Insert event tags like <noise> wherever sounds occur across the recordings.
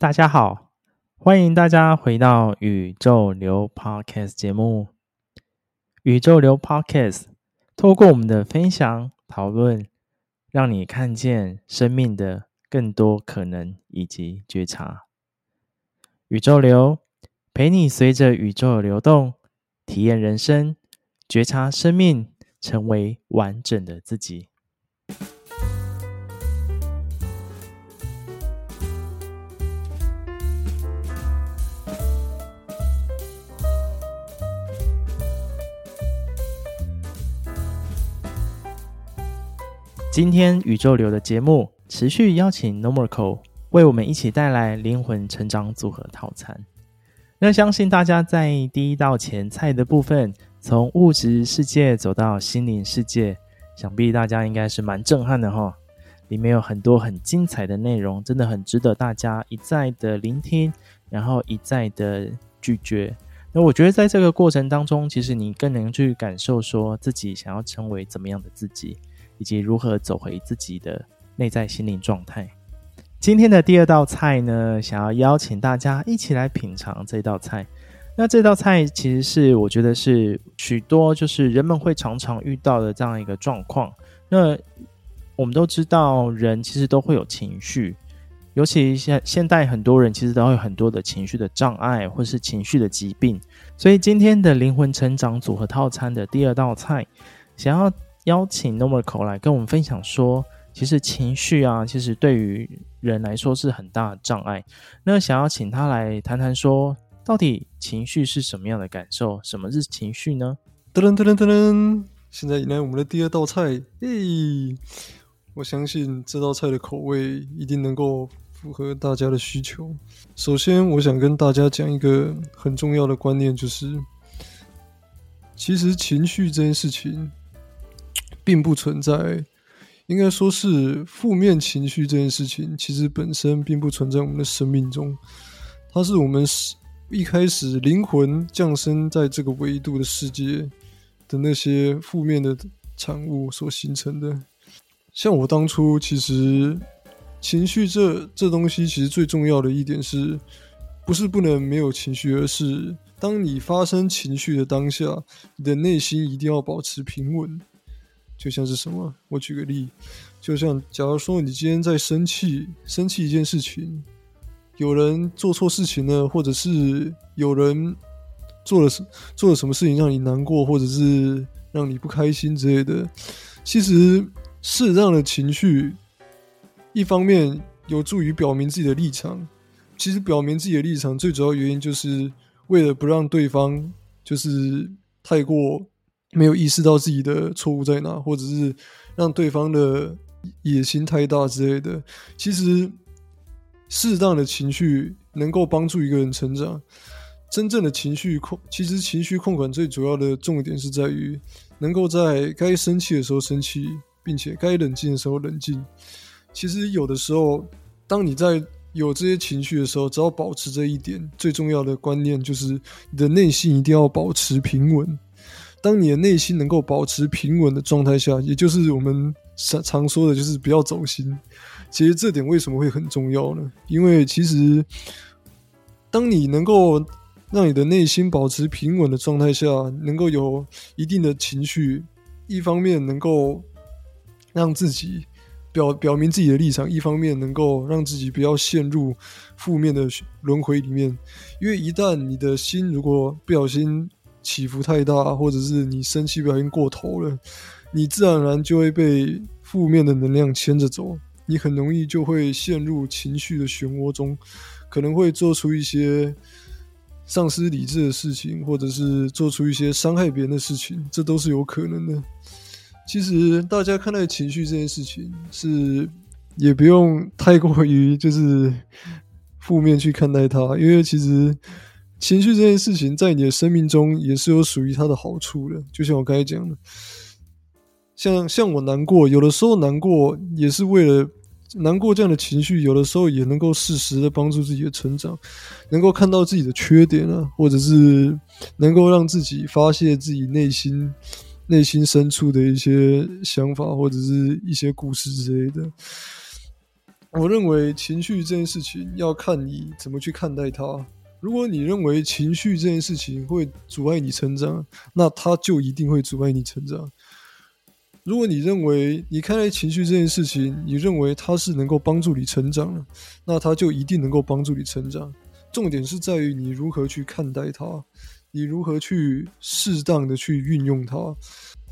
大家好，欢迎大家回到宇宙流 Podcast 节目。宇宙流 Podcast 透过我们的分享讨论，让你看见生命的更多可能以及觉察。宇宙流陪你随着宇宙流动，体验人生，觉察生命，成为完整的自己。今天宇宙流的节目持续邀请 Normal 为我们一起带来灵魂成长组合套餐。那相信大家在第一道前菜的部分，从物质世界走到心灵世界，想必大家应该是蛮震撼的哈。里面有很多很精彩的内容，真的很值得大家一再的聆听，然后一再的咀嚼。那我觉得在这个过程当中，其实你更能去感受说自己想要成为怎么样的自己。以及如何走回自己的内在心灵状态。今天的第二道菜呢，想要邀请大家一起来品尝这道菜。那这道菜其实是我觉得是许多就是人们会常常遇到的这样一个状况。那我们都知道，人其实都会有情绪，尤其现现代很多人其实都会有很多的情绪的障碍，或是情绪的疾病。所以今天的灵魂成长组合套餐的第二道菜，想要。邀请 Normal 来跟我们分享说，其实情绪啊，其实对于人来说是很大的障碍。那想要请他来谈谈说，到底情绪是什么样的感受？什么是情绪呢？噔噔噔噔噔！现在迎来我们的第二道菜，嘿！我相信这道菜的口味一定能够符合大家的需求。首先，我想跟大家讲一个很重要的观念，就是其实情绪这件事情。并不存在，应该说是负面情绪这件事情，其实本身并不存在我们的生命中。它是我们一开始灵魂降生在这个维度的世界的那些负面的产物所形成的。像我当初，其实情绪这这东西，其实最重要的一点是，不是不能没有情绪，而是当你发生情绪的当下，你的内心一定要保持平稳。就像是什么？我举个例，就像假如说你今天在生气，生气一件事情，有人做错事情了，或者是有人做了什做了什么事情让你难过，或者是让你不开心之类的。其实适当的情绪，一方面有助于表明自己的立场。其实表明自己的立场最主要原因就是为了不让对方就是太过。没有意识到自己的错误在哪，或者是让对方的野心太大之类的。其实，适当的情绪能够帮助一个人成长。真正的情绪控，其实情绪控管最主要的重点是在于，能够在该生气的时候生气，并且该冷静的时候冷静。其实有的时候，当你在有这些情绪的时候，只要保持这一点，最重要的观念就是，你的内心一定要保持平稳。当你的内心能够保持平稳的状态下，也就是我们常常说的，就是不要走心。其实这点为什么会很重要呢？因为其实，当你能够让你的内心保持平稳的状态下，能够有一定的情绪，一方面能够让自己表表明自己的立场，一方面能够让自己不要陷入负面的轮回里面。因为一旦你的心如果不小心，起伏太大，或者是你生气不小心过头了，你自然而然就会被负面的能量牵着走，你很容易就会陷入情绪的漩涡中，可能会做出一些丧失理智的事情，或者是做出一些伤害别人的事情，这都是有可能的。其实大家看待情绪这件事情，是也不用太过于就是负面去看待它，因为其实。情绪这件事情，在你的生命中也是有属于它的好处的。就像我刚才讲的，像像我难过，有的时候难过也是为了难过这样的情绪，有的时候也能够适时的帮助自己的成长，能够看到自己的缺点啊，或者是能够让自己发泄自己内心内心深处的一些想法，或者是一些故事之类的。我认为情绪这件事情要看你怎么去看待它。如果你认为情绪这件事情会阻碍你成长，那它就一定会阻碍你成长。如果你认为你看待情绪这件事情，你认为它是能够帮助你成长的，那它就一定能够帮助你成长。重点是在于你如何去看待它，你如何去适当的去运用它。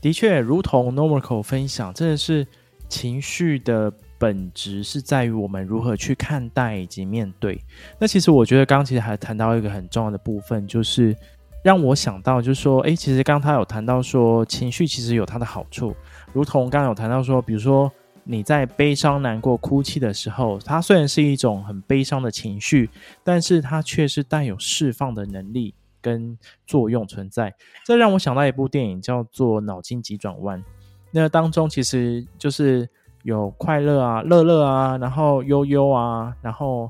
的确，如同 Normorko 分享，真的是情绪的。本质是在于我们如何去看待以及面对。那其实我觉得刚刚其实还谈到一个很重要的部分，就是让我想到，就是说，诶，其实刚刚他有谈到说，情绪其实有它的好处，如同刚刚有谈到说，比如说你在悲伤、难过、哭泣的时候，它虽然是一种很悲伤的情绪，但是它却是带有释放的能力跟作用存在。这让我想到一部电影叫做《脑筋急转弯》，那当中其实就是。有快乐啊、乐乐啊，然后悠悠啊，然后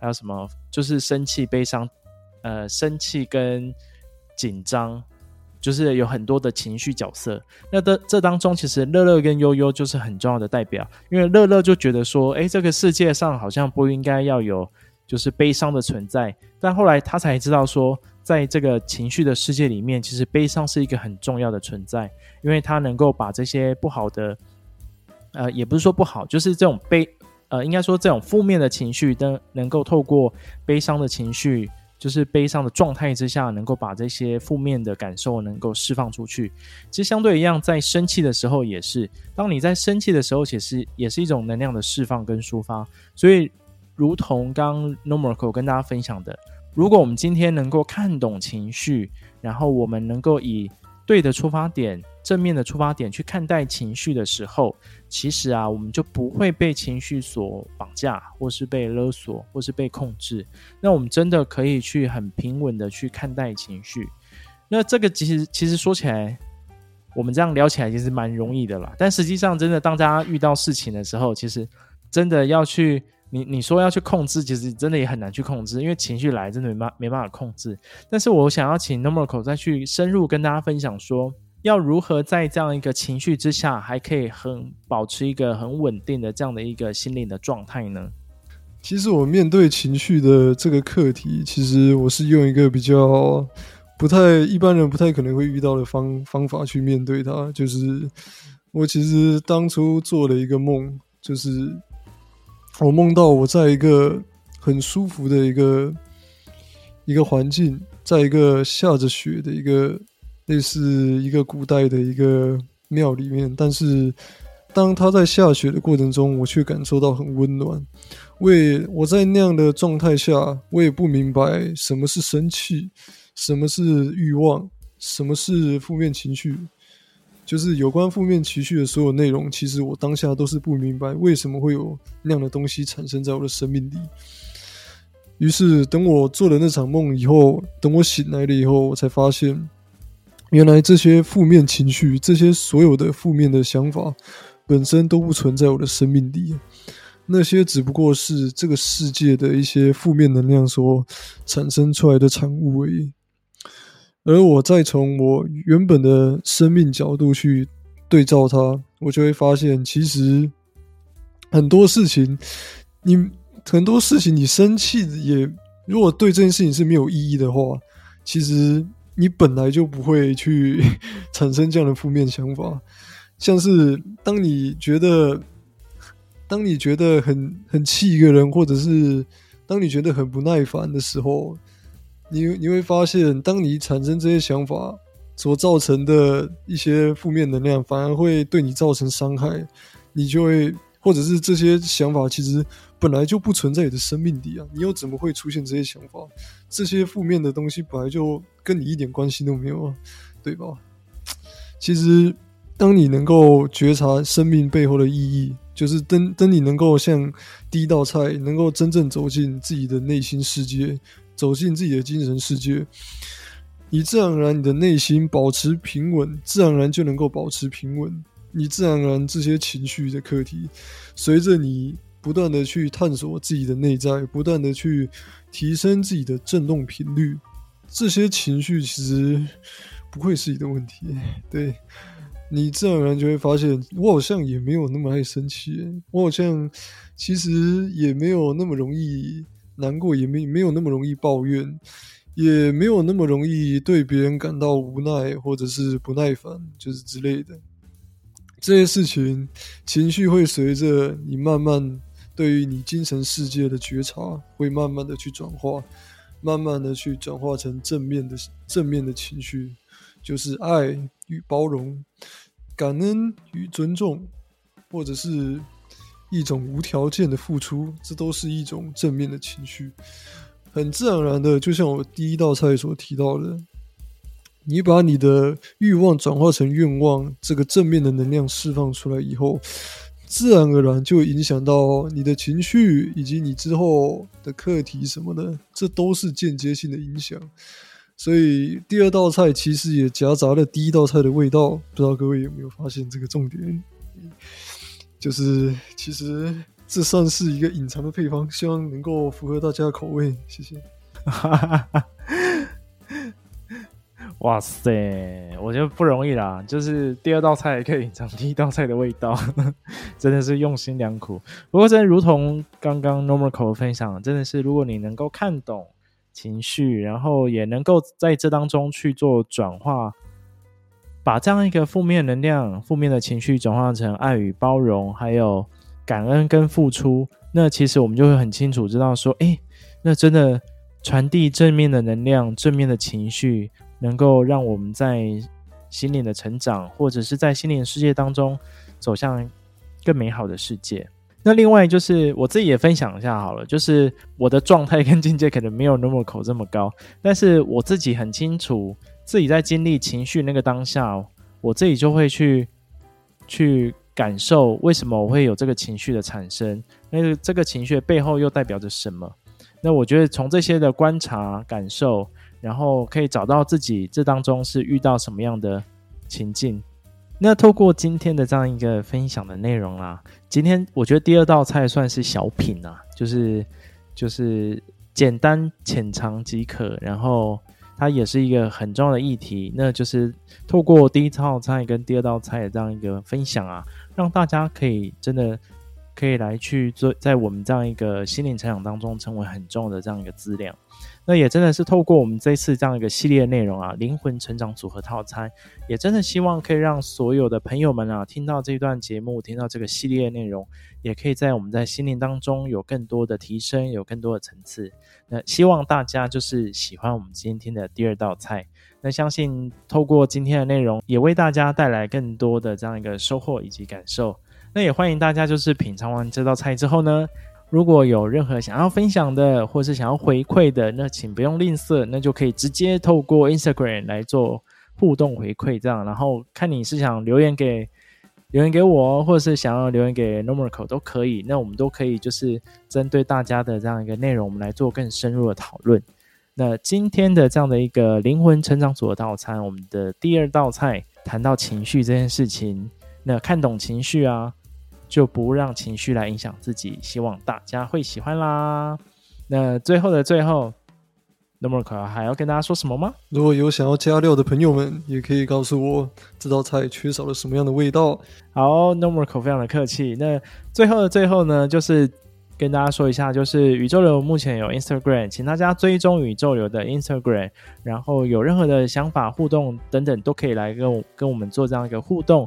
还有什么？就是生气、悲伤，呃，生气跟紧张，就是有很多的情绪角色。那的这当中，其实乐乐跟悠悠就是很重要的代表，因为乐乐就觉得说，哎，这个世界上好像不应该要有就是悲伤的存在，但后来他才知道说，在这个情绪的世界里面，其实悲伤是一个很重要的存在，因为它能够把这些不好的。呃，也不是说不好，就是这种悲，呃，应该说这种负面的情绪，都能够透过悲伤的情绪，就是悲伤的状态之下，能够把这些负面的感受能够释放出去。其实相对一样，在生气的时候也是，当你在生气的时候，其实也是一种能量的释放跟抒发。所以，如同刚 Normorko 跟大家分享的，如果我们今天能够看懂情绪，然后我们能够以对的出发点。正面的出发点去看待情绪的时候，其实啊，我们就不会被情绪所绑架，或是被勒索，或是被控制。那我们真的可以去很平稳的去看待情绪。那这个其实其实说起来，我们这样聊起来其实蛮容易的啦。但实际上，真的当大家遇到事情的时候，其实真的要去你你说要去控制，其实真的也很难去控制，因为情绪来真的没办没办法控制。但是我想要请 Nomorko 再去深入跟大家分享说。要如何在这样一个情绪之下，还可以很保持一个很稳定的这样的一个心灵的状态呢？其实我面对情绪的这个课题，其实我是用一个比较不太一般人不太可能会遇到的方方法去面对它。就是我其实当初做了一个梦，就是我梦到我在一个很舒服的一个一个环境，在一个下着雪的一个。类似一个古代的一个庙里面，但是当他在下雪的过程中，我却感受到很温暖。我也我在那样的状态下，我也不明白什么是生气，什么是欲望，什么是负面情绪，就是有关负面情绪的所有内容。其实我当下都是不明白为什么会有那样的东西产生在我的生命里。于是等我做了那场梦以后，等我醒来了以后，我才发现。原来这些负面情绪，这些所有的负面的想法，本身都不存在我的生命里。那些只不过是这个世界的一些负面能量所产生出来的产物而已。而我再从我原本的生命角度去对照它，我就会发现，其实很多事情，你很多事情你生气也，如果对这件事情是没有意义的话，其实。你本来就不会去 <laughs> 产生这样的负面想法，像是当你觉得，当你觉得很很气一个人，或者是当你觉得很不耐烦的时候，你你会发现，当你产生这些想法所造成的一些负面能量，反而会对你造成伤害，你就会。或者是这些想法其实本来就不存在你的生命里啊，你又怎么会出现这些想法？这些负面的东西本来就跟你一点关系都没有啊，对吧？其实，当你能够觉察生命背后的意义，就是当当你能够像第一道菜，能够真正走进自己的内心世界，走进自己的精神世界，你自然而然你的内心保持平稳，自然而然就能够保持平稳。你自然而然这些情绪的课题，随着你不断的去探索自己的内在，不断的去提升自己的振动频率，这些情绪其实不会是你的问题。对，你自然而然就会发现，我好像也没有那么爱生气，我好像其实也没有那么容易难过，也没没有那么容易抱怨，也没有那么容易对别人感到无奈或者是不耐烦，就是之类的。这些事情，情绪会随着你慢慢对于你精神世界的觉察，会慢慢的去转化，慢慢的去转化成正面的正面的情绪，就是爱与包容、感恩与尊重，或者是一种无条件的付出，这都是一种正面的情绪。很自然而然的，就像我第一道菜所提到的。你把你的欲望转化成愿望，这个正面的能量释放出来以后，自然而然就影响到你的情绪以及你之后的课题什么的，这都是间接性的影响。所以第二道菜其实也夹杂了第一道菜的味道，不知道各位有没有发现这个重点？就是其实这算是一个隐藏的配方，希望能够符合大家的口味。谢谢。<laughs> 哇塞，我觉得不容易啦！就是第二道菜也可以隐藏第一道菜的味道，<laughs> 真的是用心良苦。不过，真的如同刚刚 Normorco 分享，真的是如果你能够看懂情绪，然后也能够在这当中去做转化，把这样一个负面能量、负面的情绪转化成爱与包容，还有感恩跟付出，那其实我们就会很清楚知道说，诶，那真的传递正面的能量、正面的情绪。能够让我们在心灵的成长，或者是在心灵世界当中走向更美好的世界。那另外就是我自己也分享一下好了，就是我的状态跟境界可能没有那么口这么高，但是我自己很清楚自己在经历情绪那个当下，我自己就会去去感受为什么我会有这个情绪的产生，那个这个情绪背后又代表着什么？那我觉得从这些的观察感受。然后可以找到自己这当中是遇到什么样的情境。那透过今天的这样一个分享的内容啦，今天我觉得第二道菜算是小品啊，就是就是简单浅尝即可。然后它也是一个很重要的议题，那就是透过第一道菜跟第二道菜的这样一个分享啊，让大家可以真的可以来去做在我们这样一个心灵成长当中成为很重要的这样一个资料。那也真的是透过我们这次这样一个系列内容啊，灵魂成长组合套餐，也真的希望可以让所有的朋友们啊，听到这段节目，听到这个系列内容，也可以在我们在心灵当中有更多的提升，有更多的层次。那希望大家就是喜欢我们今天的第二道菜。那相信透过今天的内容，也为大家带来更多的这样一个收获以及感受。那也欢迎大家就是品尝完这道菜之后呢，如果有任何想要分享的，或是想要回馈的，那请不用吝啬，那就可以直接透过 Instagram 来做互动回馈，这样，然后看你是想留言给留言给我，或者是想要留言给 Normorco 都可以，那我们都可以就是针对大家的这样一个内容，我们来做更深入的讨论。那今天的这样的一个灵魂成长组的套餐，我们的第二道菜谈到情绪这件事情，那看懂情绪啊。就不让情绪来影响自己，希望大家会喜欢啦。那最后的最后，Normorco 还要跟大家说什么吗？如果有想要加料的朋友们，也可以告诉我这道菜缺少了什么样的味道。好，Normorco 非常的客气。那最后的最后呢，就是跟大家说一下，就是宇宙流目前有 Instagram，请大家追踪宇宙流的 Instagram，然后有任何的想法、互动等等，都可以来跟我跟我们做这样一个互动。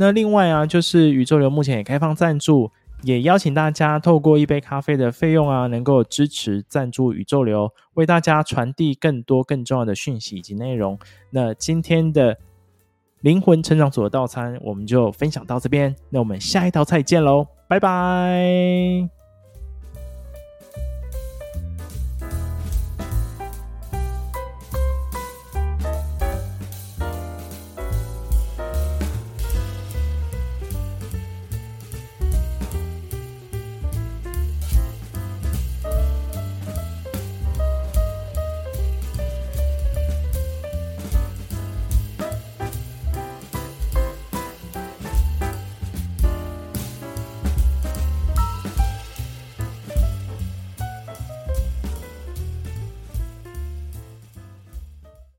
那另外啊，就是宇宙流目前也开放赞助，也邀请大家透过一杯咖啡的费用啊，能够支持赞助宇宙流，为大家传递更多更重要的讯息以及内容。那今天的灵魂成长组的套餐，我们就分享到这边。那我们下一道菜见喽，拜拜。